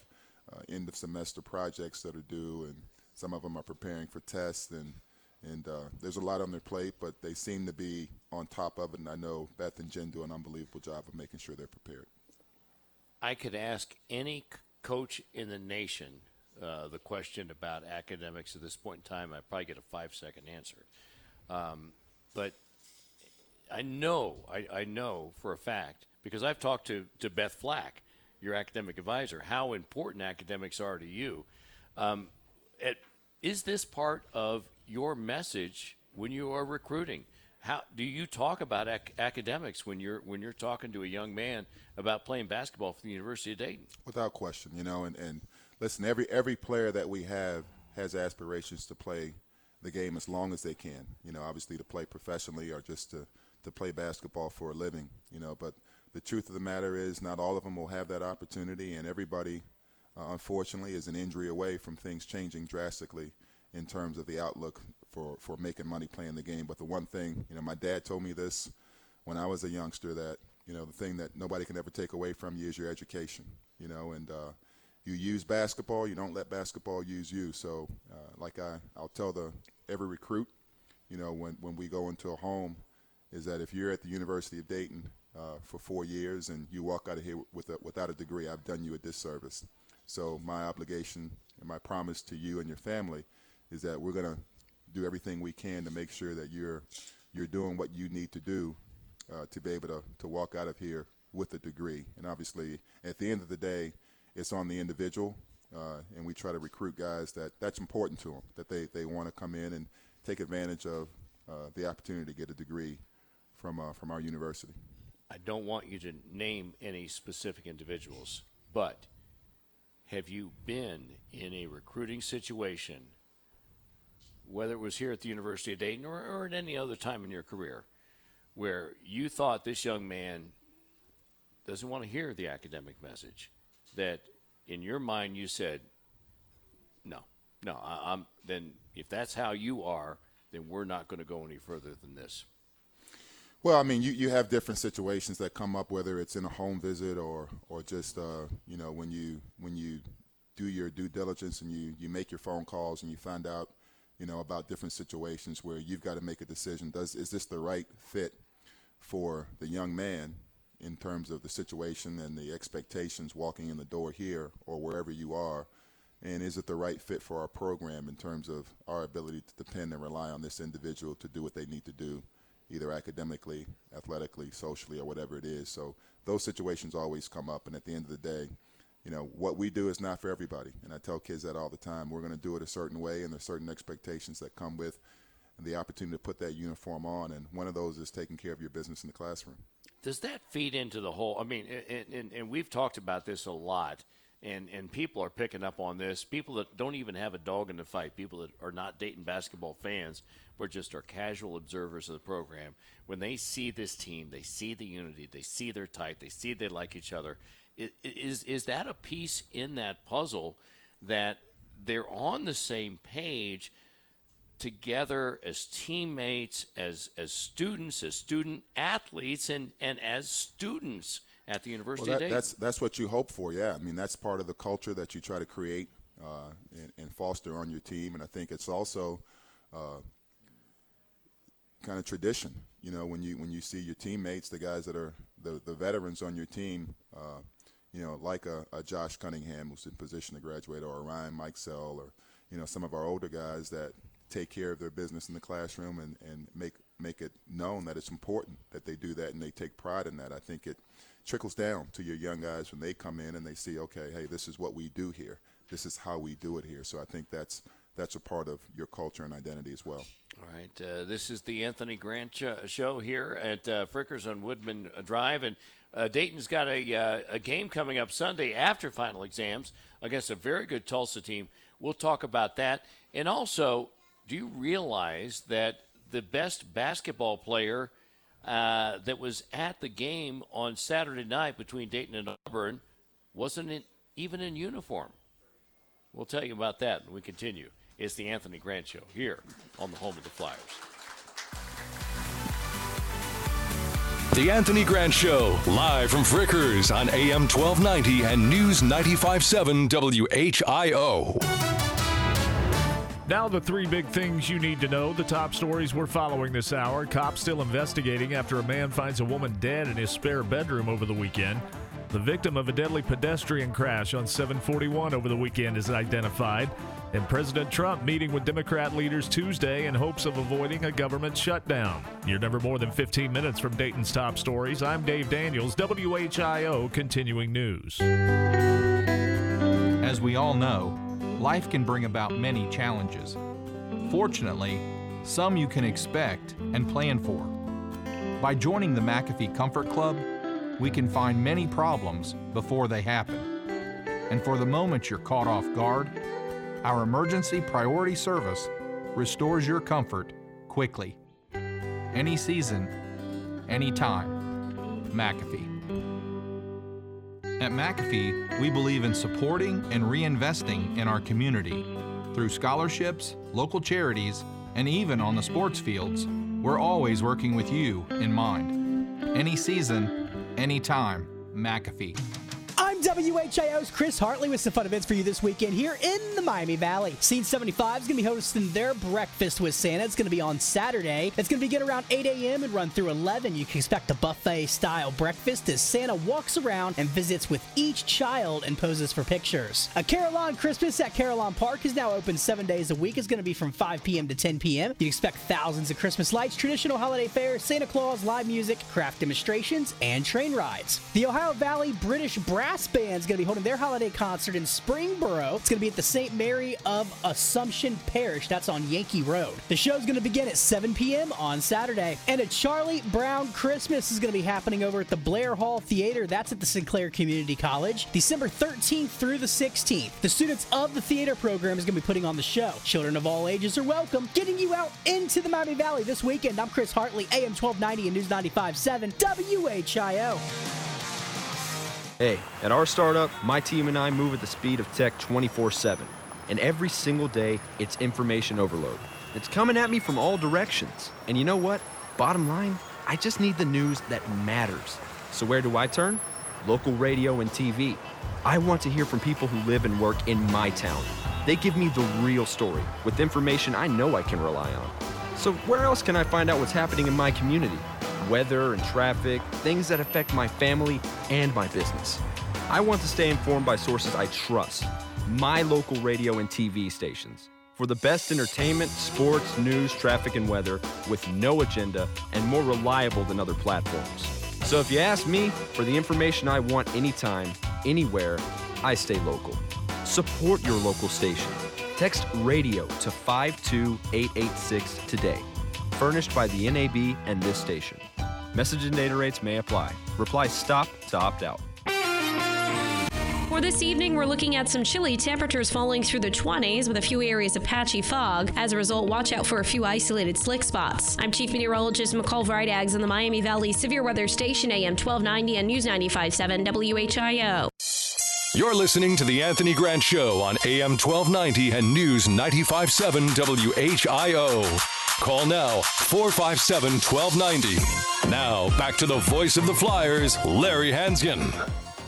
[SPEAKER 3] uh, end of semester projects that are due, and some of them are preparing for tests. And and uh, there's a lot on their plate, but they seem to be on top of it. And I know Beth and Jen do an unbelievable job of making sure they're prepared.
[SPEAKER 2] I could ask any coach in the nation uh, the question about academics at this point in time. I'd probably get a five second answer. Um, but I know, I, I know for a fact, because I've talked to, to Beth Flack, your academic advisor, how important academics are to you. Um, it, is this part of your message when you are recruiting? How do you talk about ac- academics when you're when you're talking to a young man about playing basketball for the University of Dayton?
[SPEAKER 3] Without question, you know, and, and listen, every every player that we have has aspirations to play the game as long as they can. You know, obviously to play professionally or just to to play basketball for a living, you know. But the truth of the matter is, not all of them will have that opportunity, and everybody, uh, unfortunately, is an injury away from things changing drastically in terms of the outlook for for making money playing the game. But the one thing, you know, my dad told me this when I was a youngster that you know the thing that nobody can ever take away from you is your education, you know, and uh, you use basketball, you don't let basketball use you. So, uh, like I, I'll tell the every recruit, you know, when when we go into a home is that if you're at the University of Dayton uh, for four years and you walk out of here with a, without a degree, I've done you a disservice. So my obligation and my promise to you and your family is that we're going to do everything we can to make sure that you're you're doing what you need to do uh, to be able to, to walk out of here with a degree. And obviously, at the end of the day, it's on the individual uh, and we try to recruit guys that that's important to them, that they, they want to come in and take advantage of uh, the opportunity to get a degree from uh, from our university.
[SPEAKER 2] I don't want you to name any specific individuals, but have you been in a recruiting situation, whether it was here at the University of Dayton or, or at any other time in your career, where you thought this young man doesn't want to hear the academic message, that in your mind you said, no, no, I, I'm then if that's how you are, then we're not going to go any further than this.
[SPEAKER 3] Well, I mean, you, you have different situations that come up, whether it's in a home visit or or just uh, you know when you when you do your due diligence and you you make your phone calls and you find out you know about different situations where you've got to make a decision. Does is this the right fit for the young man in terms of the situation and the expectations walking in the door here or wherever you are? And is it the right fit for our program in terms of our ability to depend and rely on this individual to do what they need to do? Either academically, athletically, socially, or whatever it is. So those situations always come up. And at the end of the day, you know, what we do is not for everybody. And I tell kids that all the time. We're going to do it a certain way, and there's certain expectations that come with the opportunity to put that uniform on. And one of those is taking care of your business in the classroom.
[SPEAKER 2] Does that feed into the whole? I mean, and, and, and we've talked about this a lot. And, and people are picking up on this. People that don't even have a dog in the fight, people that are not Dayton basketball fans, but just are casual observers of the program, when they see this team, they see the unity, they see they're tight, they see they like each other. Is is that a piece in that puzzle that they're on the same page together as teammates, as as students, as student athletes, and and as students at the University
[SPEAKER 3] well,
[SPEAKER 2] of
[SPEAKER 3] that? That's that's what you hope for. Yeah, I mean that's part of the culture that you try to create uh, and, and, foster on your team, and I think it's also. Uh, kind of tradition. You know, when you when you see your teammates, the guys that are the, the veterans on your team, uh, you know, like a, a, Josh Cunningham who's in position to graduate, or a Ryan Mikesell, or you know, some of our older guys that take care of their business in the classroom and, and make make it known that it's important that they do that and they take pride in that. I think it trickles down to your young guys when they come in and they see, okay, hey, this is what we do here. This is how we do it here. So I think that's that's a part of your culture and identity as well.
[SPEAKER 2] All right. Uh, this is the Anthony Grant show here at uh, Frickers on Woodman Drive. And uh, Dayton's got a, uh, a game coming up Sunday after final exams against a very good Tulsa team. We'll talk about that. And also, do you realize that the best basketball player uh, that was at the game on Saturday night between Dayton and Auburn wasn't in, even in uniform? We'll tell you about that when we continue. It's the Anthony Grant Show here on the home of the Flyers.
[SPEAKER 1] The Anthony Grant Show, live from Frickers on AM 1290 and News 957 WHIO.
[SPEAKER 10] Now, the three big things you need to know. The top stories we're following this hour. Cops still investigating after a man finds a woman dead in his spare bedroom over the weekend. The victim of a deadly pedestrian crash on 741 over the weekend is identified. And President Trump meeting with Democrat leaders Tuesday in hopes of avoiding a government shutdown. You're never more than 15 minutes from Dayton's top stories. I'm Dave Daniels, WHIO Continuing News.
[SPEAKER 24] As we all know, life can bring about many challenges. Fortunately, some you can expect and plan for. By joining the McAfee Comfort Club, we can find many problems before they happen. And for the moment you're caught off guard, our emergency priority service restores your comfort quickly. Any season, any time. McAfee. At McAfee, we believe in supporting and reinvesting in our community. Through scholarships, local charities, and even on the sports fields, we're always working with you in mind. Any season, any time,
[SPEAKER 25] McAfee. WHIO's Chris Hartley with some fun events for you this weekend here in the Miami Valley. Scene 75 is going to be hosting their Breakfast with Santa. It's going to be on Saturday. It's going to begin around 8 a.m. and run through 11. You can expect a buffet style breakfast as Santa walks around and visits with each child and poses for pictures. A Carillon Christmas at Carillon Park is now open seven days a week. It's going to be from 5 p.m. to 10 p.m. You expect thousands of Christmas lights, traditional holiday fairs, Santa Claus, live music, craft demonstrations, and train rides. The Ohio Valley British Brass Band is going to be holding their holiday concert in Springboro. It's going to be at the St. Mary of Assumption Parish. That's on Yankee Road. The show's going to begin at 7 p.m. on Saturday. And a Charlie Brown Christmas is going to be happening over at the Blair Hall Theater. That's at the Sinclair Community College, December 13th through the 16th. The students of the theater program is going to be putting on the show. Children of all ages are welcome, getting you out into the Miami Valley this weekend. I'm Chris Hartley, AM 1290 and News 95.7 WHIO.
[SPEAKER 26] Hey, at our startup, my team and I move at the speed of tech 24 7. And every single day, it's information overload. It's coming at me from all directions. And you know what? Bottom line, I just need the news that matters. So where do I turn? Local radio and TV. I want to hear from people who live and work in my town. They give me the real story with information I know I can rely on. So where else can I find out what's happening in my community? Weather and traffic, things that affect my family and my business. I want to stay informed by sources I trust. My local radio and TV stations. For the best entertainment, sports, news, traffic, and weather with no agenda and more reliable than other platforms. So if you ask me for the information I want anytime, anywhere, I stay local. Support your local station. Text radio to 52886 today. Furnished by the NAB and this station. Message and data rates may apply. Reply STOP to opt out.
[SPEAKER 9] For this evening, we're looking at some chilly temperatures falling through the 20s with a few areas of patchy fog. As a result, watch out for a few isolated slick spots. I'm Chief Meteorologist McCall Vrydaghs in the Miami Valley Severe Weather Station, AM 1290 and News 95.7 WHIO.
[SPEAKER 1] You're listening to The Anthony Grant Show on AM 1290 and News 95.7 WHIO. Call now 457 1290. Now back to the voice of the Flyers, Larry Hansgen.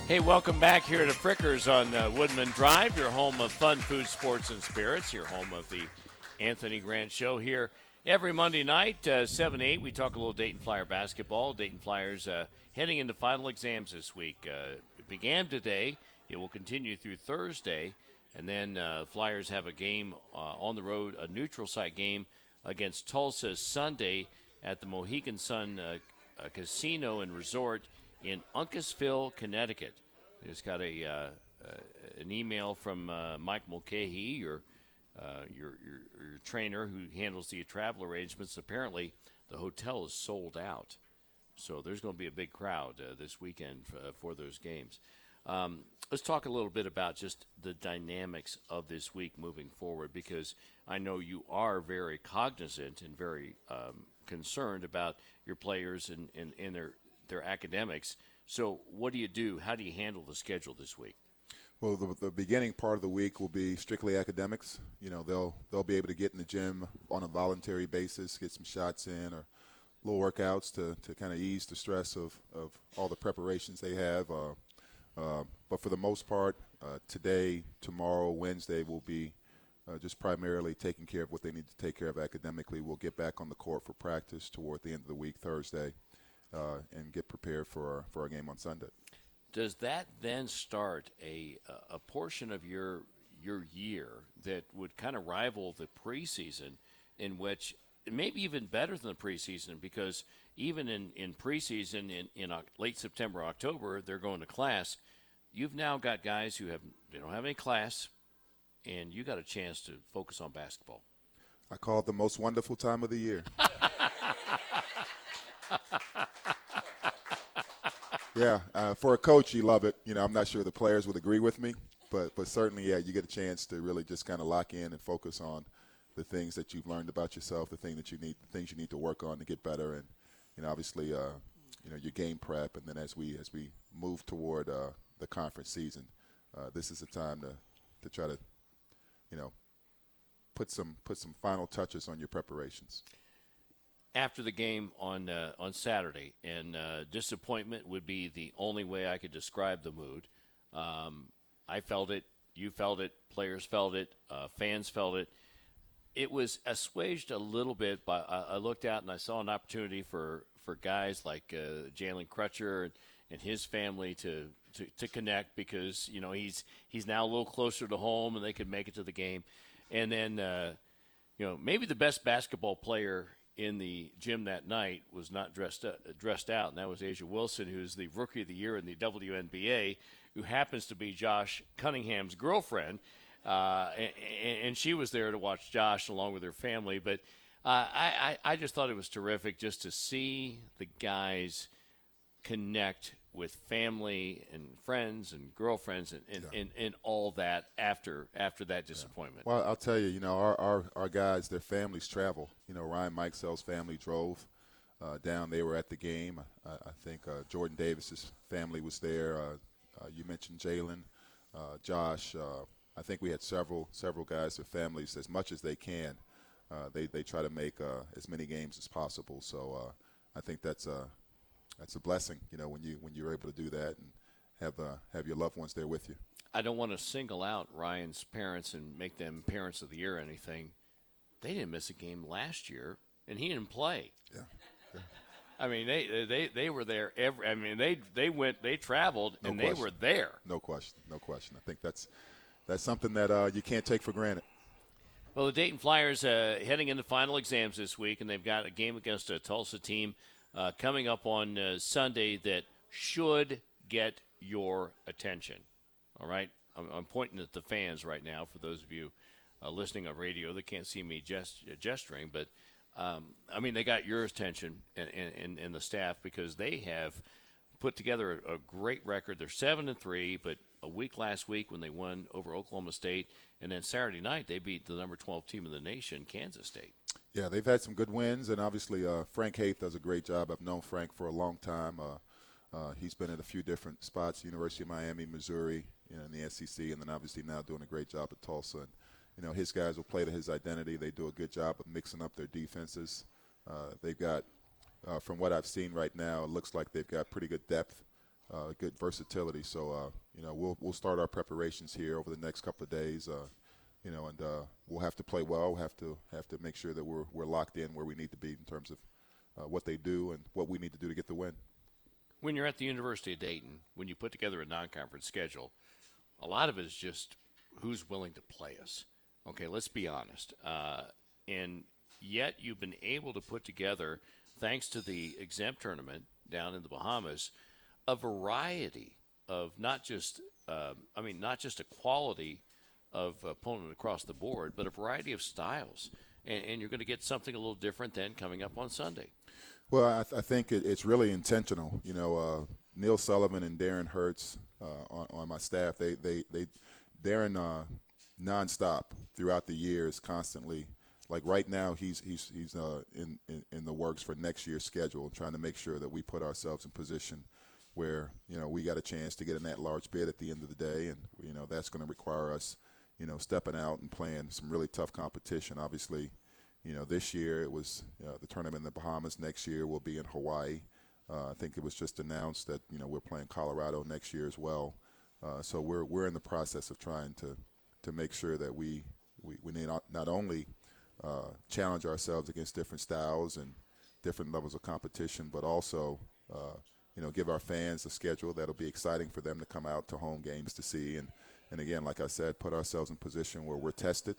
[SPEAKER 2] Hey, welcome back here to Frickers on uh, Woodman Drive, your home of fun, food, sports, and spirits, your home of the Anthony Grant Show here every Monday night, uh, 7 8. We talk a little Dayton Flyer basketball. Dayton Flyers uh, heading into final exams this week. Uh, it began today, it will continue through Thursday, and then uh, Flyers have a game uh, on the road, a neutral site game against Tulsa Sunday at the Mohegan Sun Casino and Resort in Uncasville, Connecticut. Just got a uh, uh, an email from uh, Mike Mulcahy, your, uh, your, your your trainer who handles the travel arrangements. Apparently, the hotel is sold out, so there's going to be a big crowd uh, this weekend for those games. Um, let's talk a little bit about just the dynamics of this week moving forward, because I know you are very cognizant and very um, concerned about your players and, and, and their their academics. So, what do you do? How do you handle the schedule this week?
[SPEAKER 3] Well, the, the, beginning part of the week will be strictly academics. You know, they'll they'll be able to get in the gym on a voluntary basis, get some shots in or little workouts to, to kind of ease the stress of, of all the preparations they have. Uh, uh, but for the most part, uh, today, tomorrow, Wednesday will be uh, just primarily taking care of what they need to take care of academically. We'll get back on the court for practice toward the end of the week, Thursday uh, and get prepared for our, for our game on Sunday.
[SPEAKER 2] Does that then start a a portion of your your year that would kind of rival the preseason, in which maybe even better than the preseason because even in, in preseason in, in late September, October, they're going to class. You've now got guys who have they don't have any class, and you got a chance to focus on basketball.
[SPEAKER 3] I call it the most wonderful time of the year. yeah, uh, for a coach, you love it. You know, I'm not sure the players would agree with me, but but certainly, yeah, you get a chance to really just kind of lock in and focus on the things that you've learned about yourself, the thing that you need, the things you need to work on to get better, and you know, obviously, uh, you know, your game prep, and then as we as we move toward uh, the conference season, uh, this is the time to to try to, you know, put some put some final touches on your preparations.
[SPEAKER 2] After the game on uh, on Saturday, and uh, disappointment would be the only way I could describe the mood. Um, I felt it, you felt it, players felt it, uh, fans felt it. It was assuaged a little bit, but I, I, looked out and I saw an opportunity for, for guys like uh, Jalen Crutcher and, and his family to, to, to connect because you know he's he's now a little closer to home and they could make it to the game, and then uh, you know maybe the best basketball player in the gym that night was not dressed dressed out, and that was A'ja Wilson, who's the Rookie of the Year in the WNBA, who happens to be Josh Cunningham's girlfriend, uh, and, and, she was there to watch Josh along with her family. But uh, I, I, I just thought it was terrific just to see the guys connect with family and friends and girlfriends and, and, yeah. and, and, all that after after that disappointment.
[SPEAKER 3] Yeah. Well, I'll tell you, you know, our, our, our guys, their families travel. You know, Ryan Mikesell's family drove uh, down. They were at the game. I, I think uh, Jordan Davis's family was there. Uh, uh you mentioned Jalen, uh, Josh. Uh, I think we had several several guys with families as much as they can. Uh, they they try to make uh, as many games as possible. So uh, I think that's a that's a blessing. You know when you when you're able to do that and have have your loved ones there with you.
[SPEAKER 2] I don't want to single out Ryan's parents and make them parents of the year or anything. They didn't miss a game last year, and he didn't play.
[SPEAKER 3] Yeah.
[SPEAKER 2] I mean, they they they were there every. I mean, they they went, they traveled, no and question. they were there.
[SPEAKER 3] No question, no question. I think that's that's something that uh, you can't take for granted.
[SPEAKER 2] Well, the Dayton Flyers uh, heading into final exams this week, and they've got a game against a Tulsa team uh, coming up on uh, Sunday that should get your attention. All right, I'm, I'm, pointing at the fans right now. For those of you uh, listening on radio that can't see me gest- gesturing, but um, I mean, they got your attention and, and, and the staff because they have put together a, a, great record. They're seven and three, but a week last week when they won over Oklahoma State, and then Saturday night they beat the number 12 team in the nation, Kansas State.
[SPEAKER 3] Yeah, they've had some good wins, and obviously uh, Frank Haith does a great job. I've known Frank for a long time. Uh, uh, he's been at a few different spots: University of Miami, Missouri, you know, in the SEC, and then obviously now doing a great job at Tulsa. And, you know, his guys will play to his identity. They do a good job of mixing up their defenses. Uh, they've got, uh, from what I've seen right now, it looks like they've got pretty good depth, uh, good versatility. So, uh, you know, we'll we'll start our preparations here over the next couple of days. Uh, you know, and uh, we'll have to play well. We'll have to have to make sure that we're we're locked in where we need to be in terms of what they do and what we need to do to get the win.
[SPEAKER 2] When you're at the University of Dayton, when you put together a non-conference schedule, a lot of it is just who's willing to play us. Okay, let's be honest. Uh, and yet you've been able to put together, thanks to the exempt tournament down in the Bahamas, a variety of not just, uh, I mean, not just a quality of opponent across the board, but a variety of styles. And, and you're going to get something a little different than coming up on Sunday.
[SPEAKER 3] Well, I, th- I think it, it's really intentional. You know, uh, Neil Sullivan and Darren Hertz uh, on, on, my staff, they, they, they Darren uh, nonstop throughout the years, constantly. Like right now, he's he's he's uh, in, in, in the works for next year's schedule, trying to make sure that we put ourselves in position where you know we got a chance to get in that large bid at the end of the day, and you know that's going to require us, you know, stepping out and playing some really tough competition. Obviously, you know this year it was uh, the tournament in the Bahamas. Next year we'll be in Hawaii. Uh, I think it was just announced that you know we're playing Colorado next year as well. Uh, so we're we're in the process of trying to to make sure that we we, we need not, not only uh, challenge ourselves against different styles and different levels of competition, but also uh, you know give our fans a schedule that'll be exciting for them to come out to home games to see and and again, like I said, put ourselves in position where we're tested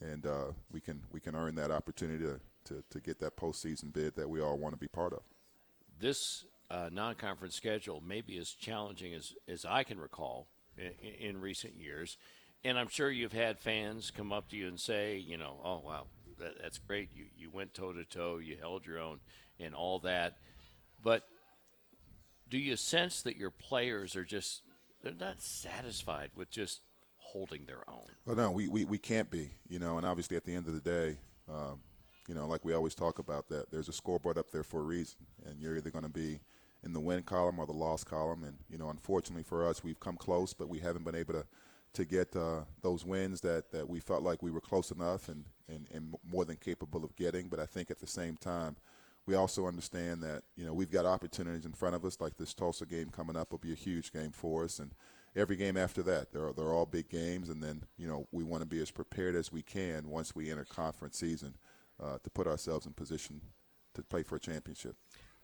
[SPEAKER 3] and uh, we can we can earn that opportunity to, to, to get that postseason bid that we all want to be part of.
[SPEAKER 2] This uh, non-conference schedule may be as challenging as, as I can recall in, in recent years. And I'm sure you've had fans come up to you and say, you know, oh wow, that, that's great. You you went toe to toe, you held your own, and all that. But do you sense that your players are just they're not satisfied with just holding their own?
[SPEAKER 3] Well, no, we, we, we can't be, you know, and obviously at the end of the day, um, you know, like we always talk about that, there's a scoreboard up there for a reason, and you're either going to be in the win column or the loss column. And, you know, unfortunately for us, we've come close, but we haven't been able to – to get uh, those wins that, that we felt like we were close enough and, and, and more than capable of getting. But I think at the same time, we also understand that you know we've got opportunities in front of us, like this Tulsa game coming up will be a huge game for us, and every game after that, they're they're all big games, and then you know we want to be as prepared as we can once we enter conference season uh, to put ourselves in position to play for a championship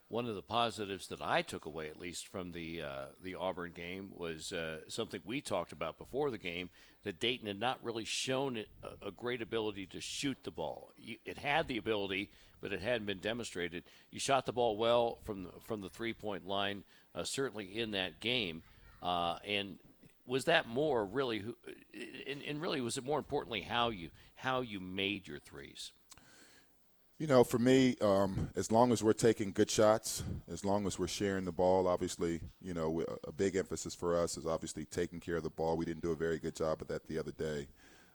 [SPEAKER 2] one of the positives that I took away, at least from the uh, the Auburn game, was uh, something we talked about before the game that Dayton had not really shown a, a, great ability to shoot the ball. It had the ability, but it hadn't been demonstrated. You shot the ball well from the, from the three point line, uh, certainly in that game, uh, and was that more really who and, and really was it more importantly how you how you made your threes
[SPEAKER 3] you know, for me, um, as long as we're taking good shots, as long as we're sharing the ball, obviously, you know, a big emphasis for us is obviously taking care of the ball. We didn't do a very good job of that the other day.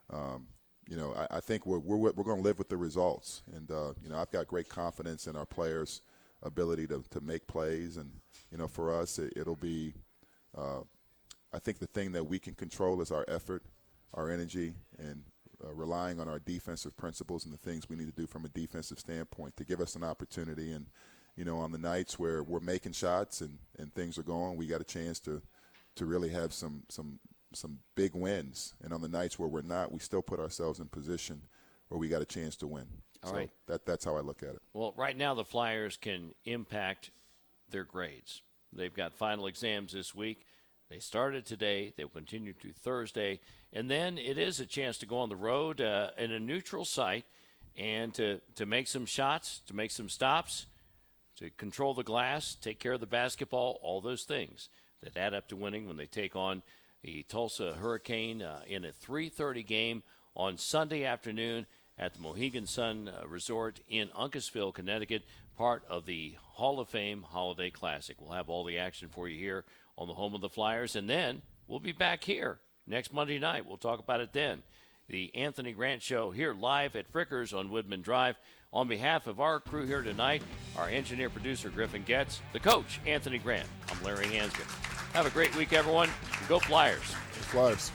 [SPEAKER 3] Um, you know, I, I, think we're, we're, we're going to live with the results. And, uh, you know, I've got great confidence in our players' ability to, to make plays. And, you know, for us, it, will be, uh, I think the thing that we can control is our effort, our energy, and uh, relying on our defensive principles and the things we need to do from a defensive standpoint to give us an opportunity. And, you know, on the nights where we're making shots and, and things are going, we got a chance to, to really have some, some, some big wins. And on the nights where we're not, we still put ourselves in position where we got a chance to win.
[SPEAKER 2] All
[SPEAKER 3] so
[SPEAKER 2] right.
[SPEAKER 3] that, that's how I look at it.
[SPEAKER 2] Well, right now the Flyers can impact their grades. They've got final exams this week. They started today. They will continue to Thursday. And then it is a chance to go on the road uh, in a neutral site and to, to make some shots, to make some stops, to control the glass, take care of the basketball, all those things that add up to winning when they take on the Tulsa Hurricane uh, in a 3:30 game on Sunday afternoon at the Mohegan Sun uh, Resort in Uncasville, Connecticut, part of the Hall of Fame Holiday Classic. We'll have all the action for you here on the home of the Flyers, and then we'll be back here next Monday night. We'll talk about it then. The Anthony Grant Show here live at Frickers on Woodman Drive. On behalf of our crew here tonight, our engineer producer Griffin Getz, the coach Anthony Grant, I'm Larry Hansgen. Have a great week, everyone. Go Flyers.
[SPEAKER 3] Flyers.